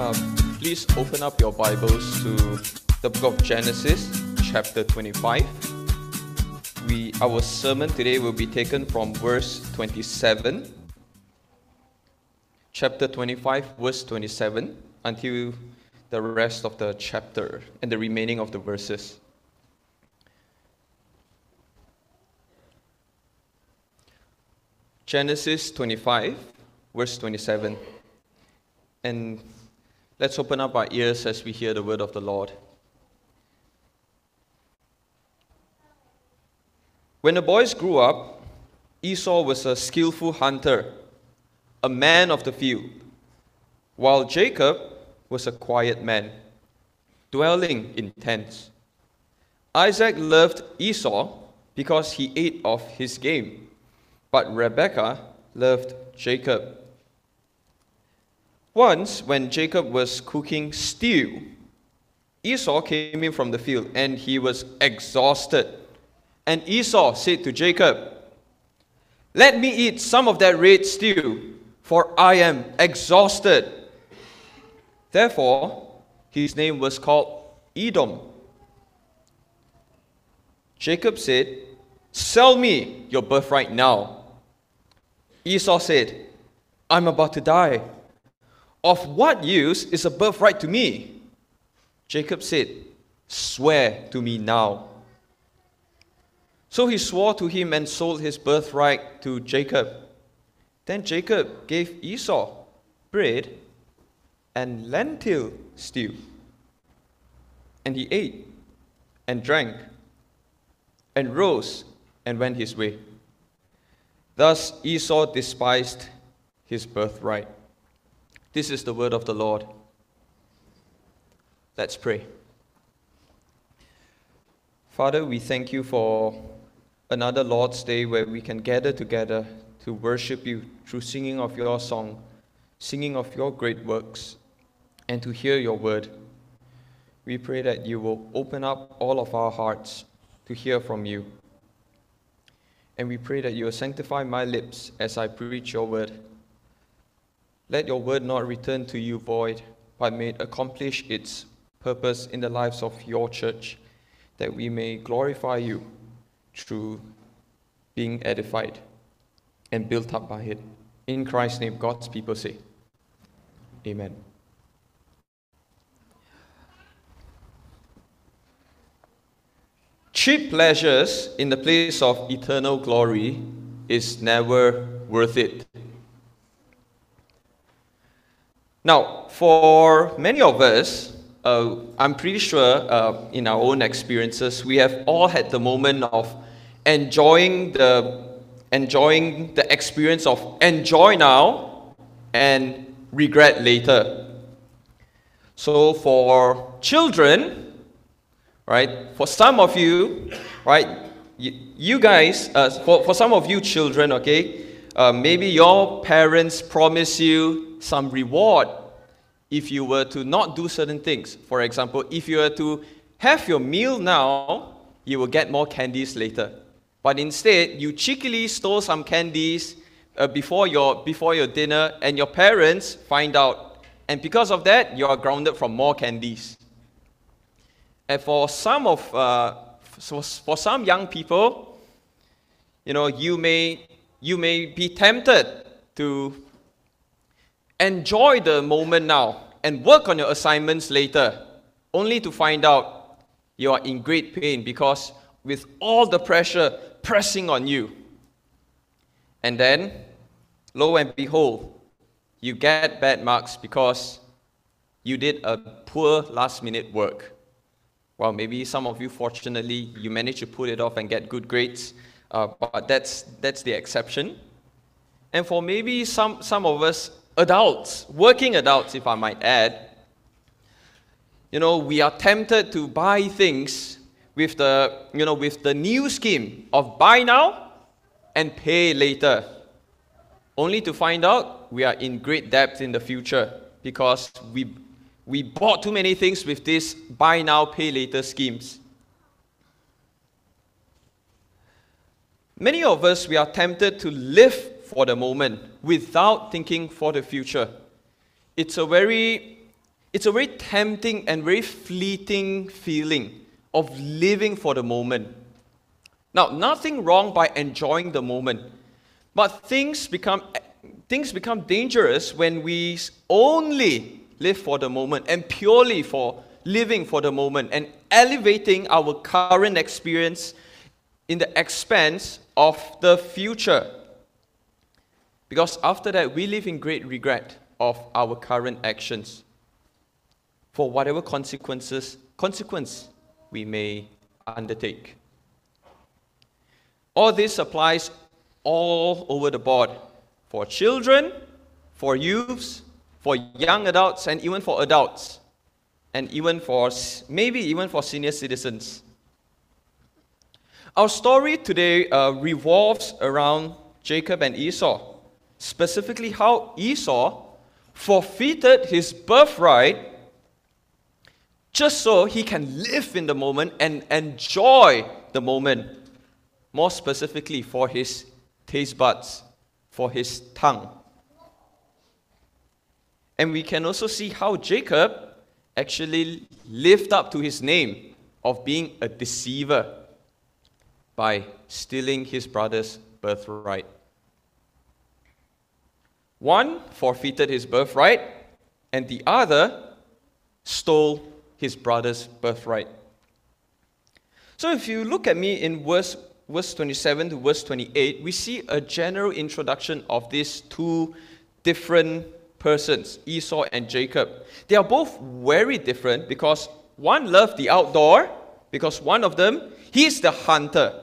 Um, please open up your Bibles to the book of Genesis, chapter 25. We, our sermon today will be taken from verse 27, chapter 25, verse 27, until the rest of the chapter and the remaining of the verses. Genesis 25, verse 27. And let's open up our ears as we hear the word of the Lord. When the boys grew up, Esau was a skillful hunter, a man of the field, while Jacob was a quiet man, dwelling in tents. Isaac loved Esau because he ate of his game, but Rebekah loved Jacob. Once, when Jacob was cooking stew, Esau came in from the field and he was exhausted. And Esau said to Jacob, Let me eat some of that red stew, for I am exhausted. Therefore, his name was called Edom. Jacob said, Sell me your birthright now. Esau said, I'm about to die. Of what use is a birthright to me? Jacob said, Swear to me now. So he swore to him and sold his birthright to Jacob. Then Jacob gave Esau bread and lentil stew. And he ate and drank and rose and went his way. Thus Esau despised his birthright. This is the word of the Lord. Let's pray. Father, we thank you for another Lord's Day where we can gather together to worship you through singing of your song, singing of your great works, and to hear your word. We pray that you will open up all of our hearts to hear from you. And we pray that you will sanctify my lips as I preach your word. Let your word not return to you void, but may it accomplish its purpose in the lives of your church, that we may glorify you through being edified and built up by it. In Christ's name, God's people say, Amen. Cheap pleasures in the place of eternal glory is never worth it. Now, for many of us, uh, I'm pretty sure uh, in our own experiences, we have all had the moment of enjoying the enjoying the experience of enjoy now and regret later. So for children, right, for some of you, right, you, you guys, uh, for, for some of you children, okay, uh, maybe your parents promise you some reward if you were to not do certain things. For example, if you were to have your meal now, you will get more candies later. But instead, you cheekily stole some candies uh, before, your, before your dinner, and your parents find out. And because of that, you are grounded from more candies. And for some of, uh, for some young people, you know, you may, you may be tempted to enjoy the moment now and work on your assignments later, only to find out you are in great pain because with all the pressure pressing on you. And then, lo and behold, you get bad marks because you did a poor last minute work. Well, maybe some of you, fortunately, you managed to pull it off and get good grades, uh, but that's, that's the exception. And for maybe some, some of us, adults, working adults, if I might add, you know, we are tempted to buy things with the, you know, with the new scheme of buy now and pay later, only to find out we are in great debt in the future because we, we bought too many things with this buy now, pay later schemes. Many of us, we are tempted to live for the moment without thinking for the future. It's a very It's a very tempting and very fleeting feeling of living for the moment. Now, nothing wrong by enjoying the moment, but things become things become dangerous when we only live for the moment and purely for living for the moment and elevating our current experience in the expense of the future. Because after that, we live in great regret of our current actions for whatever consequences consequence we may undertake. All this applies all over the board for children, for youths, for young adults, and even for adults, and even for maybe even for senior citizens. Our story today uh, revolves around Jacob and Esau, specifically how Esau forfeited his birthright just so he can live in the moment and enjoy the moment, more specifically for his taste buds, for his tongue. And we can also see how Jacob actually lived up to his name of being a deceiver by stealing his brother's birthright. One forfeited his birthright, and the other stole his brother's birthright. So if you look at me in verse, verse 27 to verse 28, we see a general introduction of these two different persons, Esau and Jacob. They are both very different because one loved the outdoor, because one of them, he's the hunter,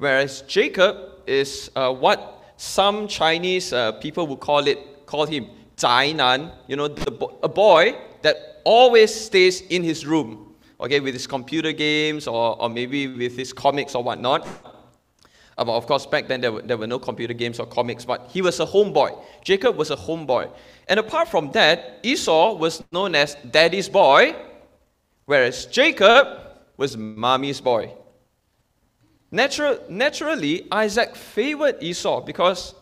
whereas Jacob is uh, what some Chinese uh, people would call it, call him Zai Nan, you know, the, a boy that always stays in his room, okay, with his computer games or, or maybe with his comics or whatnot. Uh, of course, back then there were, there were no computer games or comics, but he was a homeboy. Jacob was a homeboy. And apart from that, Esau was known as daddy's boy, whereas Jacob was mommy's boy. Natural, naturally, Isaac favored Esau because,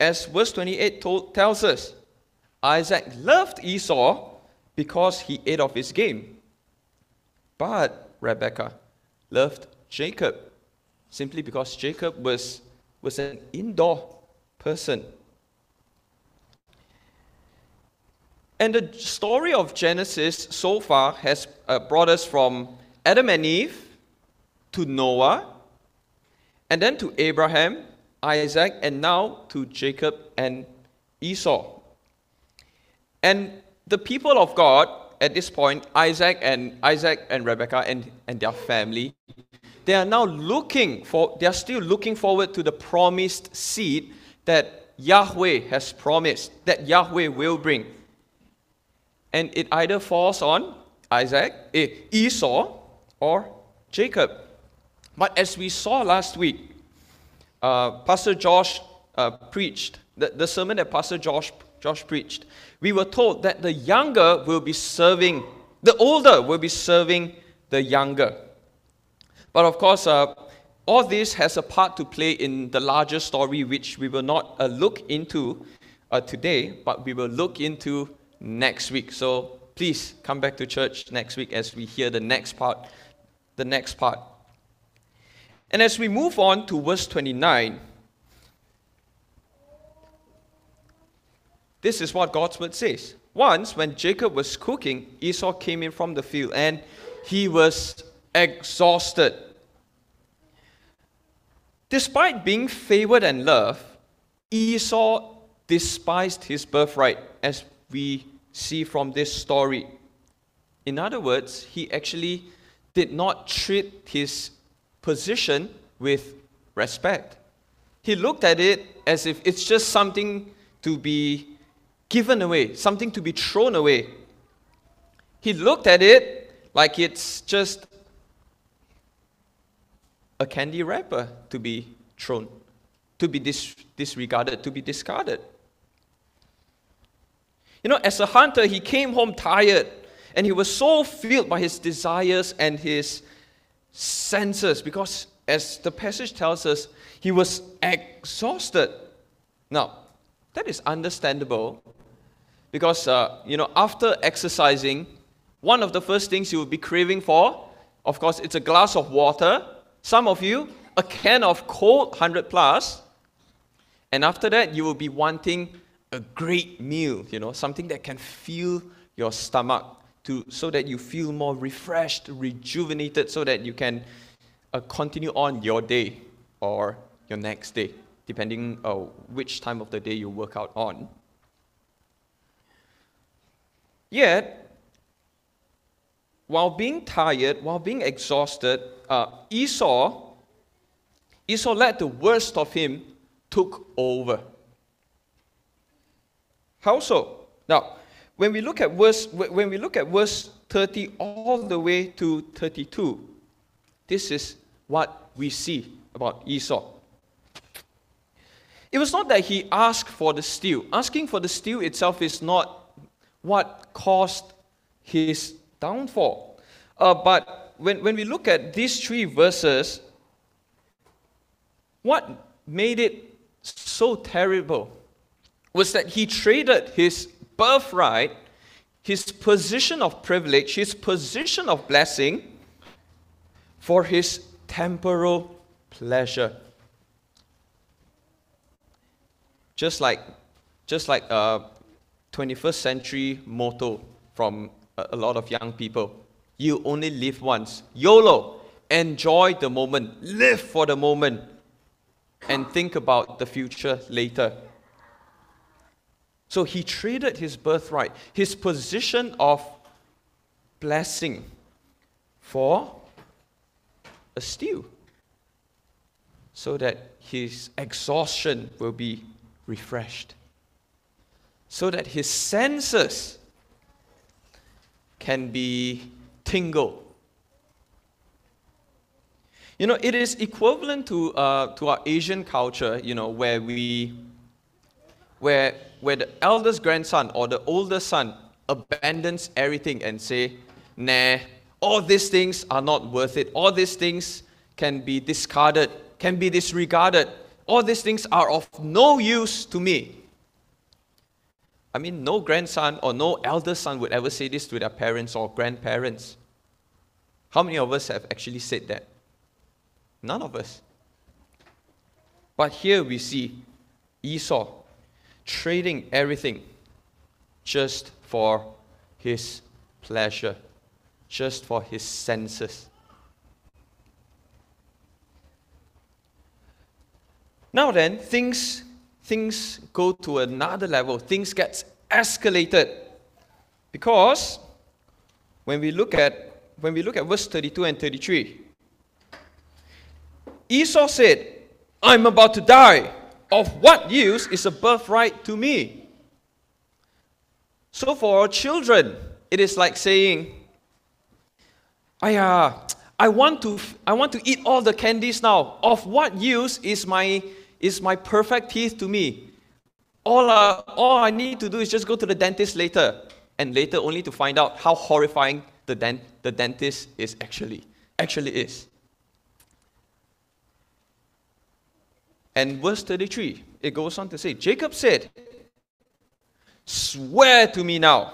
as verse 28 told, tells us, Isaac loved Esau because he ate of his game. But Rebekah loved Jacob simply because Jacob was, was an indoor person. And the story of Genesis so far has uh, brought us from Adam and Eve to Noah, and then to Abraham, Isaac, and now to Jacob and Esau. And the people of God at this point, Isaac and Isaac and Rebekah and, and their family, they are now looking for they are still looking forward to the promised seed that Yahweh has promised, that Yahweh will bring. And it either falls on Isaac, eh, Esau, or Jacob. But as we saw last week, uh, Pastor Josh uh, preached, the, the sermon that Pastor Josh, Josh preached, we were told that the younger will be serving, the older will be serving the younger. But of course, uh, all this has a part to play in the larger story, which we will not uh, look into uh, today, but we will look into next week. So please come back to church next week as we hear the next part. The next part. And as we move on to verse 29, This is what God's word says. Once, when Jacob was cooking, Esau came in from the field and he was exhausted. Despite being favored and loved, Esau despised his birthright, as we see from this story. In other words, he actually did not treat his position with respect. He looked at it as if it's just something to be given away, something to be thrown away. He looked at it like it's just a candy wrapper to be thrown, to be dis- disregarded, to be discarded. You know, as a hunter, he came home tired and he was so filled by his desires and his senses because, as the passage tells us, he was exhausted. Now, that is understandable Because, uh, you know, after exercising, one of the first things you will be craving for, of course, it's a glass of water. Some of you, a can of cold 100 plus. And after that, you will be wanting a great meal, you know, something that can fill your stomach to, so that you feel more refreshed, rejuvenated, so that you can uh, continue on your day or your next day, depending uh, which time of the day you work out on. Yet, while being tired, while being exhausted, uh, Esau, Esau let the worst of him took over. How so? Now, when we look at verse, when we look at verse 30 all the way to 32, this is what we see about Esau. It was not that he asked for the steal. Asking for the steal itself is not what caused his downfall. Uh, but when, when we look at these three verses, what made it so terrible was that he traded his birthright, his position of privilege, his position of blessing, for his temporal pleasure. Just like, just like uh, a 21st century motto from a lot of young people you only live once. YOLO, enjoy the moment, live for the moment, and think about the future later. So he traded his birthright, his position of blessing, for a steal, so that his exhaustion will be refreshed, so that his senses can be tingled. You know, it is equivalent to, uh, to our Asian culture, you know, where we, where, where the eldest grandson or the older son abandons everything and say, nah, all these things are not worth it. All these things can be discarded, can be disregarded. All these things are of no use to me. I mean, no grandson or no elder son would ever say this to their parents or grandparents. How many of us have actually said that? None of us. But here we see Esau trading everything just for his pleasure, just for his senses. Now then, things things go to another level, things get escalated. Because when we look at when we look at verse 32 and 33, Esau said, I'm about to die. Of what use is a birthright to me? So for our children, it is like saying, Aya, I want to I want to eat all the candies now. Of what use is my is my perfect teeth to me. All, uh, all I need to do is just go to the dentist later, and later only to find out how horrifying the, dent- the dentist is actually, actually is. And verse 33, it goes on to say, Jacob said, Swear to me now.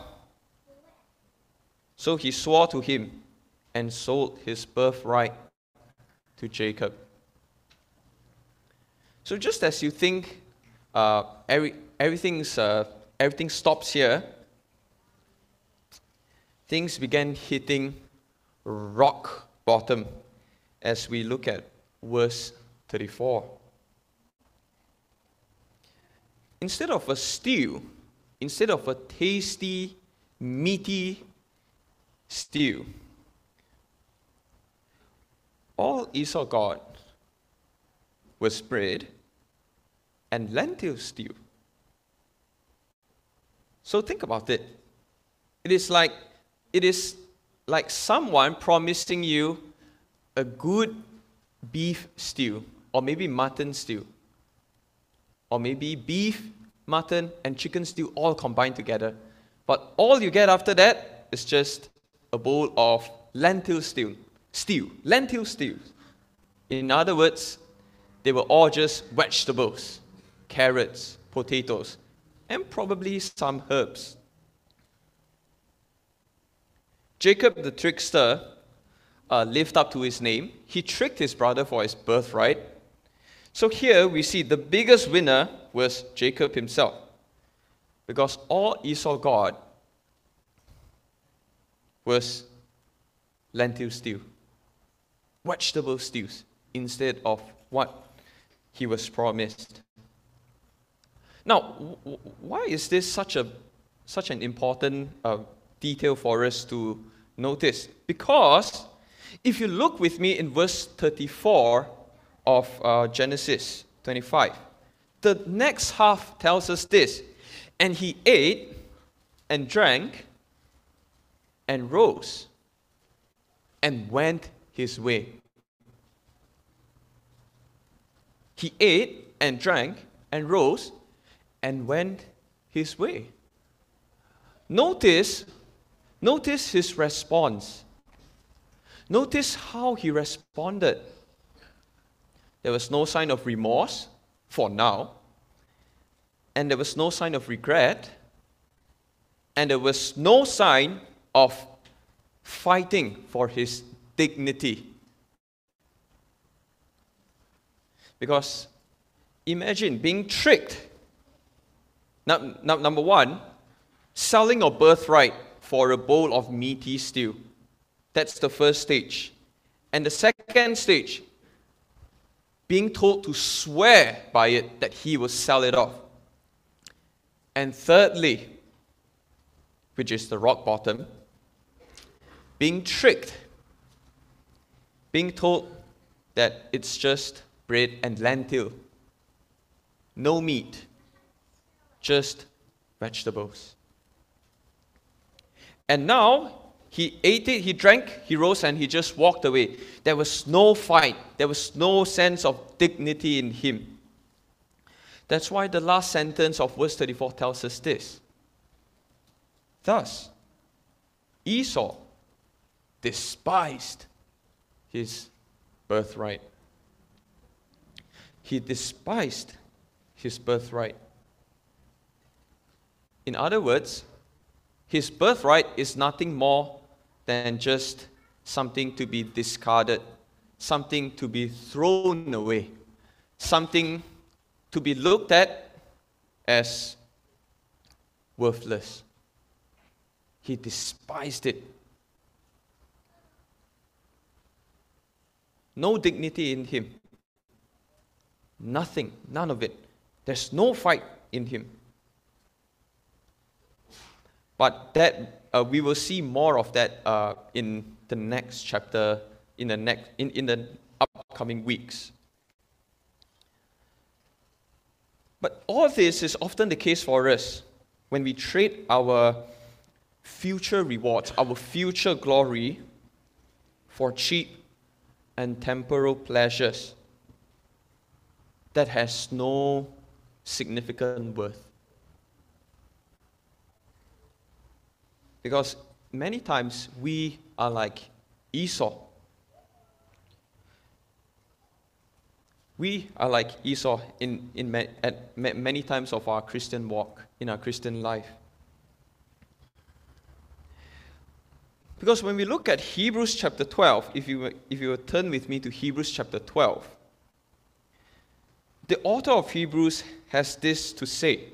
So he swore to him and sold his birthright to Jacob. So just as you think uh, every, everything's, uh, everything stops here, things began hitting rock bottom as we look at verse 34. Instead of a stew, instead of a tasty, meaty stew, all Esau got was bread and lentil stew. So think about it. It is like it is like someone promising you a good beef stew or maybe mutton stew or maybe beef, mutton, and chicken stew all combined together. But all you get after that is just a bowl of lentil stew. Stew. Lentil stew. In other words, they were all just vegetables, carrots, potatoes, and probably some herbs. Jacob the trickster uh, lived up to his name. He tricked his brother for his birthright so here we see the biggest winner was Jacob himself. Because all Esau got was lentil stew, vegetable stews, instead of what he was promised. Now, why is this such, a, such an important uh, detail for us to notice? Because if you look with me in verse 34 of uh, Genesis 25, the next half tells us this And he ate and drank and rose and went his way. He ate and drank and rose and went his way. Notice, notice his response. Notice how he responded. There was no sign of remorse for now, and there was no sign of regret, and there was no sign of fighting for his dignity. Because imagine being tricked. Now, now, number one, selling your birthright for a bowl of meaty stew. That's the first stage. And the second stage, being told to swear by it that he will sell it off. And thirdly, which is the rock bottom, being tricked, being told that it's just bread and lentil, no meat, just vegetables. And now he ate it, he drank, he rose, and he just walked away. There was no fight, there was no sense of dignity in him. That's why the last sentence of verse 34 tells us this. Thus, Esau despised his birthright. He despised his birthright. In other words, his birthright is nothing more than just something to be discarded, something to be thrown away, something to be looked at as worthless. He despised it. No dignity in him. Nothing, none of it. There's no fight in him. But that uh, we will see more of that uh, in the next chapter, in the next, in, in the upcoming weeks. But all this is often the case for us when we trade our future rewards, our future glory, for cheap and temporal pleasures that has no significant worth. Because many times we are like Esau. We are like Esau in, in ma- at ma- many times of our Christian walk, in our Christian life. Because when we look at Hebrews chapter 12, if you, if you turn with me to Hebrews chapter 12, the author of Hebrews has this to say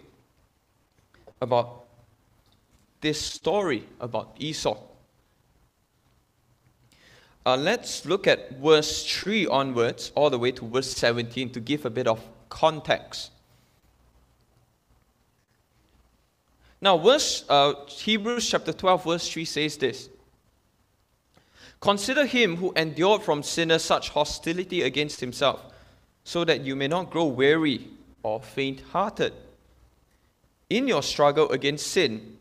about this story about Esau. Uh, let's look at verse 3 onwards, all the way to verse 17, to give a bit of context. Now, verse, uh, Hebrews chapter 12, verse 3 says this Consider him who endured from sinners such hostility against himself, so that you may not grow weary or faint hearted. In your struggle against sin,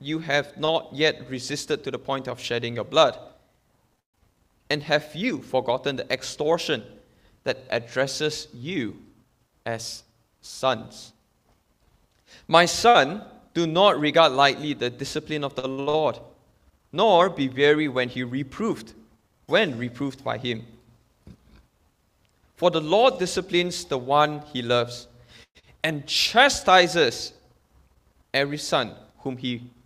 you have not yet resisted to the point of shedding your blood. And have you forgotten the extortion that addresses you as sons? My son, do not regard lightly the discipline of the Lord, nor be weary when he reproved, when reproved by him. For the Lord disciplines the one he loves, and chastises every son whom he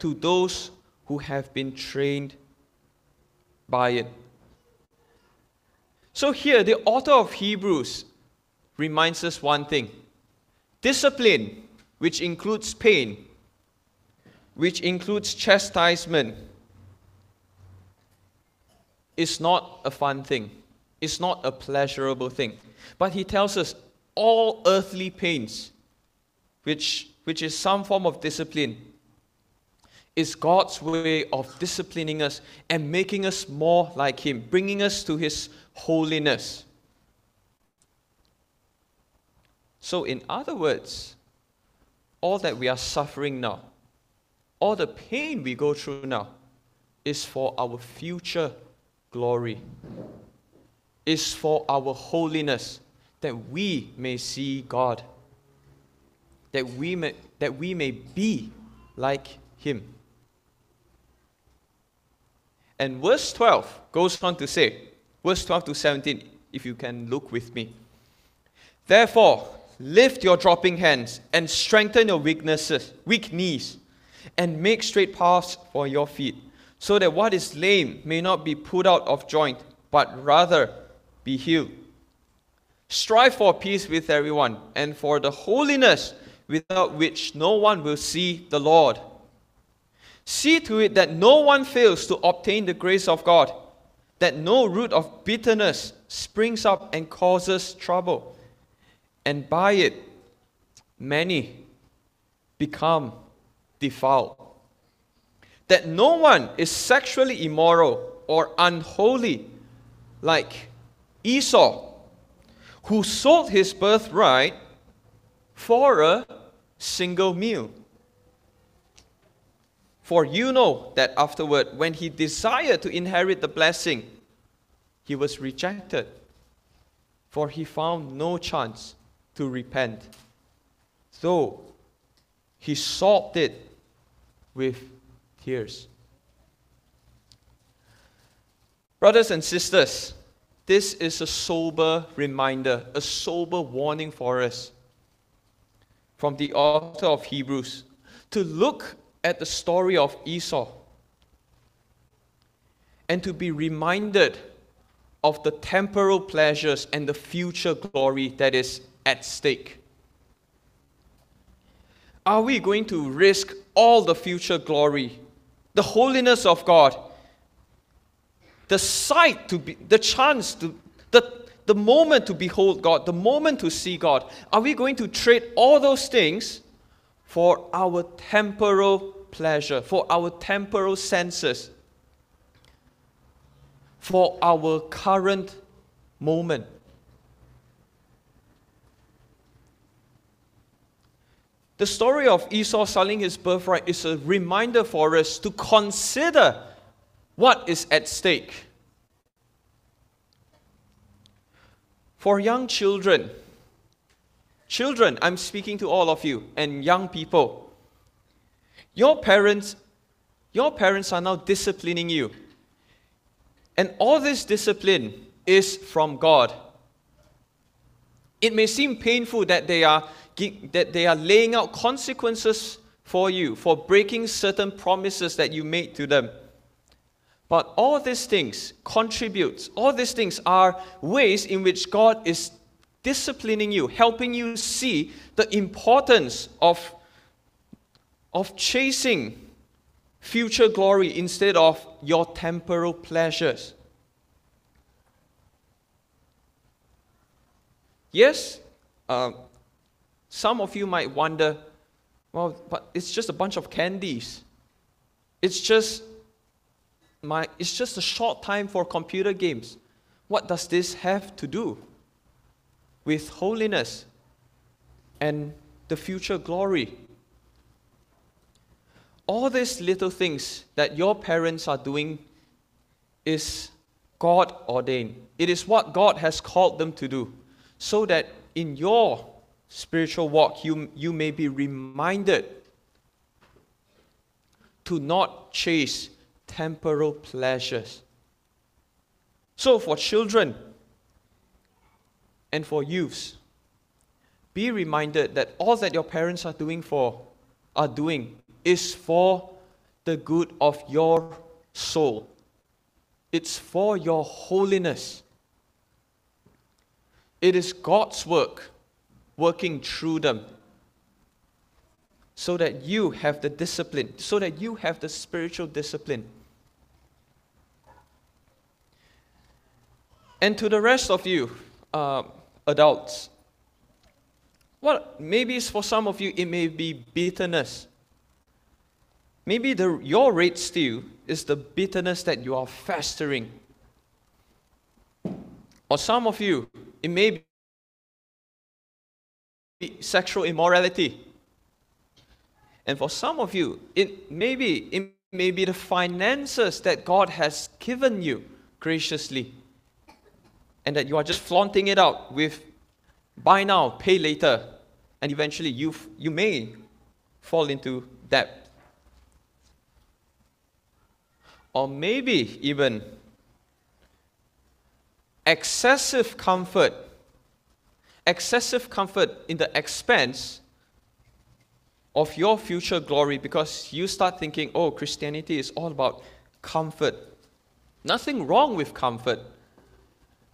to those who have been trained by it. So, here, the author of Hebrews reminds us one thing discipline, which includes pain, which includes chastisement, is not a fun thing. It's not a pleasurable thing. But he tells us all earthly pains, which, which is some form of discipline, is God's way of disciplining us and making us more like Him, bringing us to His holiness. So, in other words, all that we are suffering now, all the pain we go through now, is for our future glory, is for our holiness, that we may see God, that we may, that we may be like Him. And verse 12 goes on to say, verse 12 to 17, if you can look with me. Therefore, lift your dropping hands and strengthen your weaknesses, weak knees, and make straight paths for your feet, so that what is lame may not be put out of joint, but rather be healed. Strive for peace with everyone and for the holiness without which no one will see the Lord. See to it that no one fails to obtain the grace of God, that no root of bitterness springs up and causes trouble, and by it many become defiled. That no one is sexually immoral or unholy like Esau, who sold his birthright for a single meal. For you know that afterward, when he desired to inherit the blessing, he was rejected, for he found no chance to repent, though he sought it with tears. Brothers and sisters, this is a sober reminder, a sober warning for us from the author of Hebrews to look at the story of Esau and to be reminded of the temporal pleasures and the future glory that is at stake. Are we going to risk all the future glory, the holiness of God, the sight to be, the chance to, the, the moment to behold God, the moment to see God? Are we going to trade all those things for our temporal pleasure, for our temporal senses, for our current moment. The story of Esau selling his birthright is a reminder for us to consider what is at stake. For young children, Children, I'm speaking to all of you, and young people. Your parents, your parents are now disciplining you. And all this discipline is from God. It may seem painful that they are that they are laying out consequences for you for breaking certain promises that you made to them. But all these things contribute, all these things are ways in which God is disciplining you, helping you see the importance of, of chasing future glory instead of your temporal pleasures. Yes, uh, some of you might wonder, well, but it's just a bunch of candies. It's just my it's just a short time for computer games. What does this have to do with holiness and the future glory? All these little things that your parents are doing is God ordained. It is what God has called them to do so that in your spiritual walk you, you may be reminded to not chase temporal pleasures. So, for children and for youths, be reminded that all that your parents are doing for are doing is for the good of your soul. It's for your holiness. It is God's work working through them so that you have the discipline, so that you have the spiritual discipline. And to the rest of you, uh, adults, well, maybe for some of you, it may be bitterness. Maybe the, your red stew is the bitterness that you are festering. Or some of you, it may be sexual immorality. And for some of you, it may be, it may be the finances that God has given you graciously. And that you are just flaunting it out with buy now, pay later. And eventually you, you may fall into debt. Or maybe even excessive comfort excessive comfort in the expense of your future glory because you start thinking, oh, Christianity is all about comfort. Nothing wrong with comfort,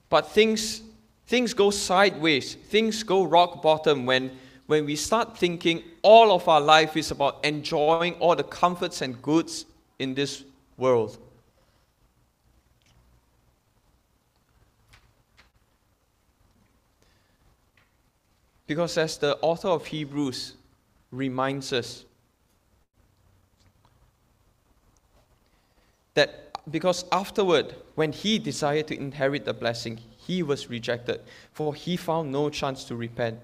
but things, things go sideways, things go rock bottom when, when we start thinking all of our life is about enjoying all the comforts and goods in this world. Because as the author of Hebrews reminds us, that because afterward, when he desired to inherit the blessing, he was rejected, for he found no chance to repent,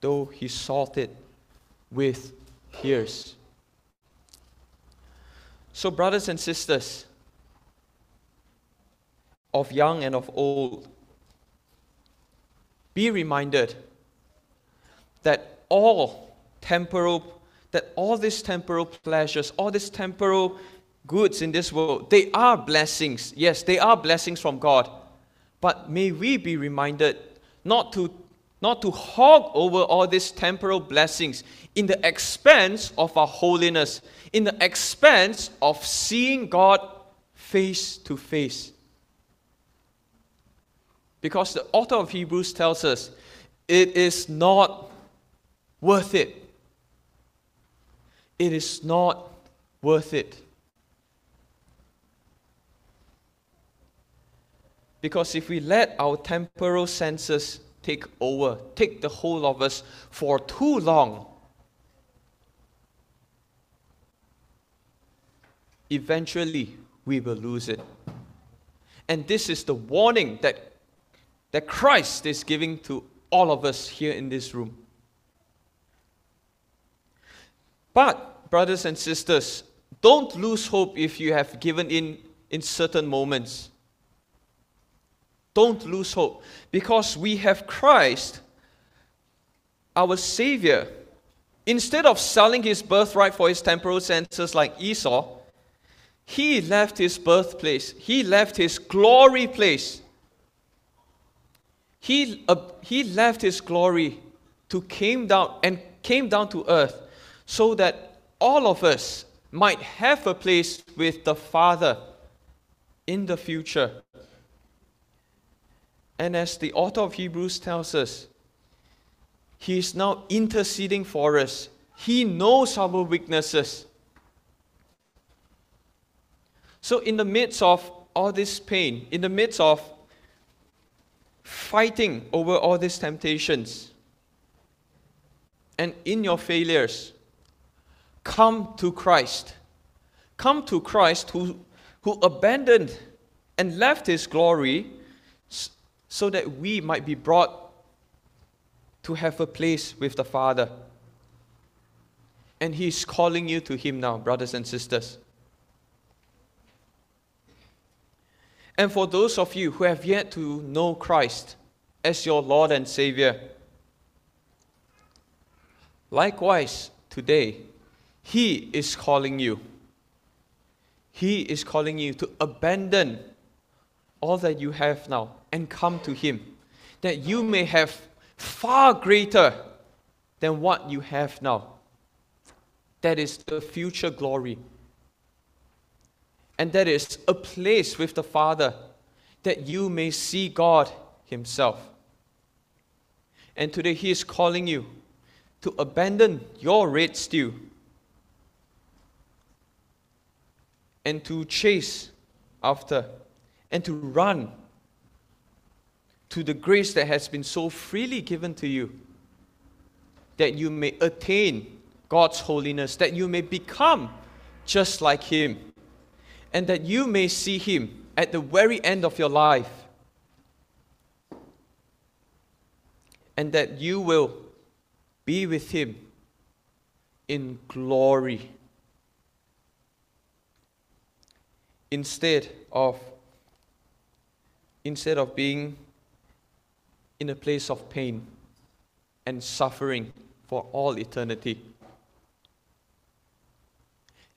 though he sought it with tears. So, brothers and sisters, of young and of old, be reminded that all temporal, that all these temporal pleasures, all these temporal goods in this world, they are blessings. Yes, they are blessings from God. But may we be reminded not to not to hog over all these temporal blessings in the expense of our holiness, in the expense of seeing God face to face. Because the author of Hebrews tells us it is not worth it. It is not worth it. Because if we let our temporal senses take over, take the whole of us for too long, eventually we will lose it. And this is the warning that, that Christ is giving to all of us here in this room. But, brothers and sisters, don't lose hope if you have given in in certain moments. Don't lose hope because we have Christ, our Savior. Instead of selling his birthright for his temporal senses like Esau, he left his birthplace, he left his glory place. He, uh, he left his glory to came down and came down to earth so that all of us might have a place with the Father in the future. And as the author of Hebrews tells us, He is now interceding for us. He knows our weaknesses. So, in the midst of all this pain, in the midst of fighting over all these temptations, and in your failures, come to Christ. Come to Christ who, who abandoned and left his glory so that we might be brought to have a place with the Father. And he's calling you to him now, brothers and sisters. And for those of you who have yet to know Christ as your Lord and Savior, likewise, today, He is calling you. He is calling you to abandon all that you have now and come to Him, that you may have far greater than what you have now. That is the future glory and that is a place with the Father that you may see God Himself. And today He is calling you to abandon your red stew and to chase after and to run to the grace that has been so freely given to you that you may attain God's holiness, that you may become just like Him and that you may see him at the very end of your life. And that you will be with him in glory. Instead of instead of being in a place of pain and suffering for all eternity.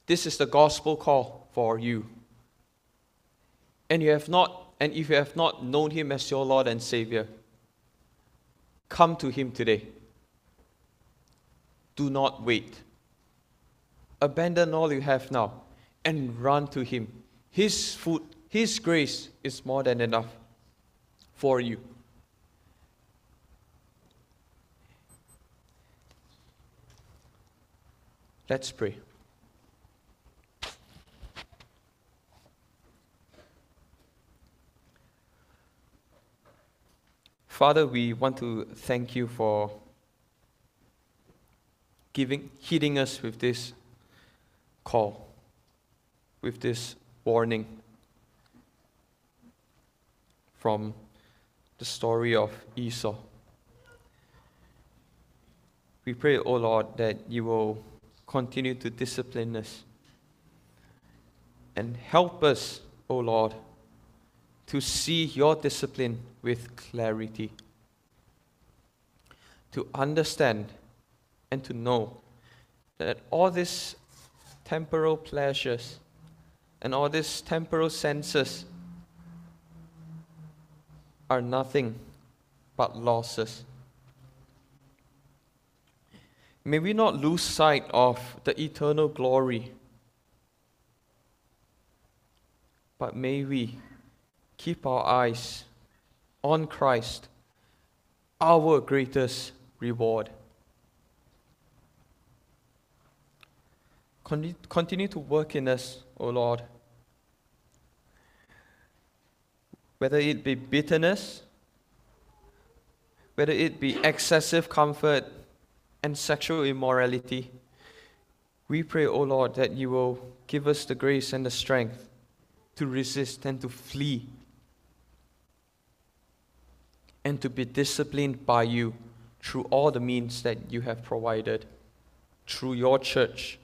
This is the gospel call for you. And you have not and if you have not known him as your Lord and Savior, come to him today. Do not wait. Abandon all you have now and run to him. His food, his grace is more than enough for you. Let's pray. Father, we want to thank you for giving, hitting us with this call, with this warning from the story of Esau. We pray, O oh Lord, that you will continue to discipline us and help us, O oh Lord, to see your discipline with clarity, to understand and to know that all these temporal pleasures and all these temporal senses are nothing but losses. May we not lose sight of the eternal glory, but may we keep our eyes on Christ, our greatest reward. Continue to work in us, O Lord. Whether it be bitterness, whether it be excessive comfort and sexual immorality, we pray, O Lord, that you will give us the grace and the strength to resist and to flee and to be disciplined by you through all the means that you have provided, through your church,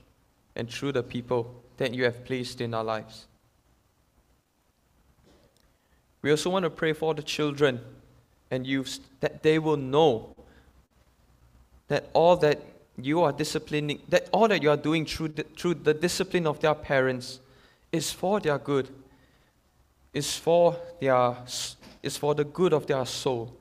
and through the people that you have placed in our lives. We also want to pray for the children and youths that they will know that all that you are disciplining, that all that you are doing through the, through the discipline of their parents is for their good, is for their is for the good of their soul.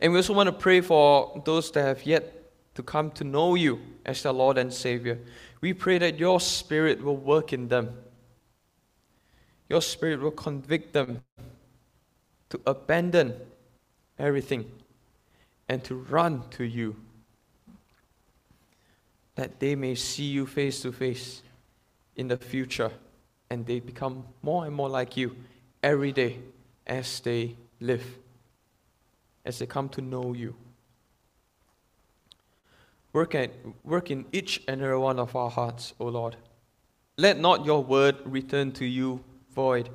And we also want to pray for those that have yet to come to know you as their Lord and Savior. We pray that your Spirit will work in them. Your Spirit will convict them to abandon everything and to run to you. That they may see you face to face in the future and they become more and more like you every day as they live, as they come to know you. Work, at, work in each and every one of our hearts, O Lord. Let not your word return to you void.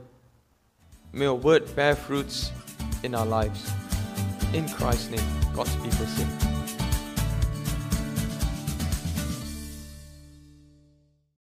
May your word bear fruits in our lives. In Christ's name, God's people say.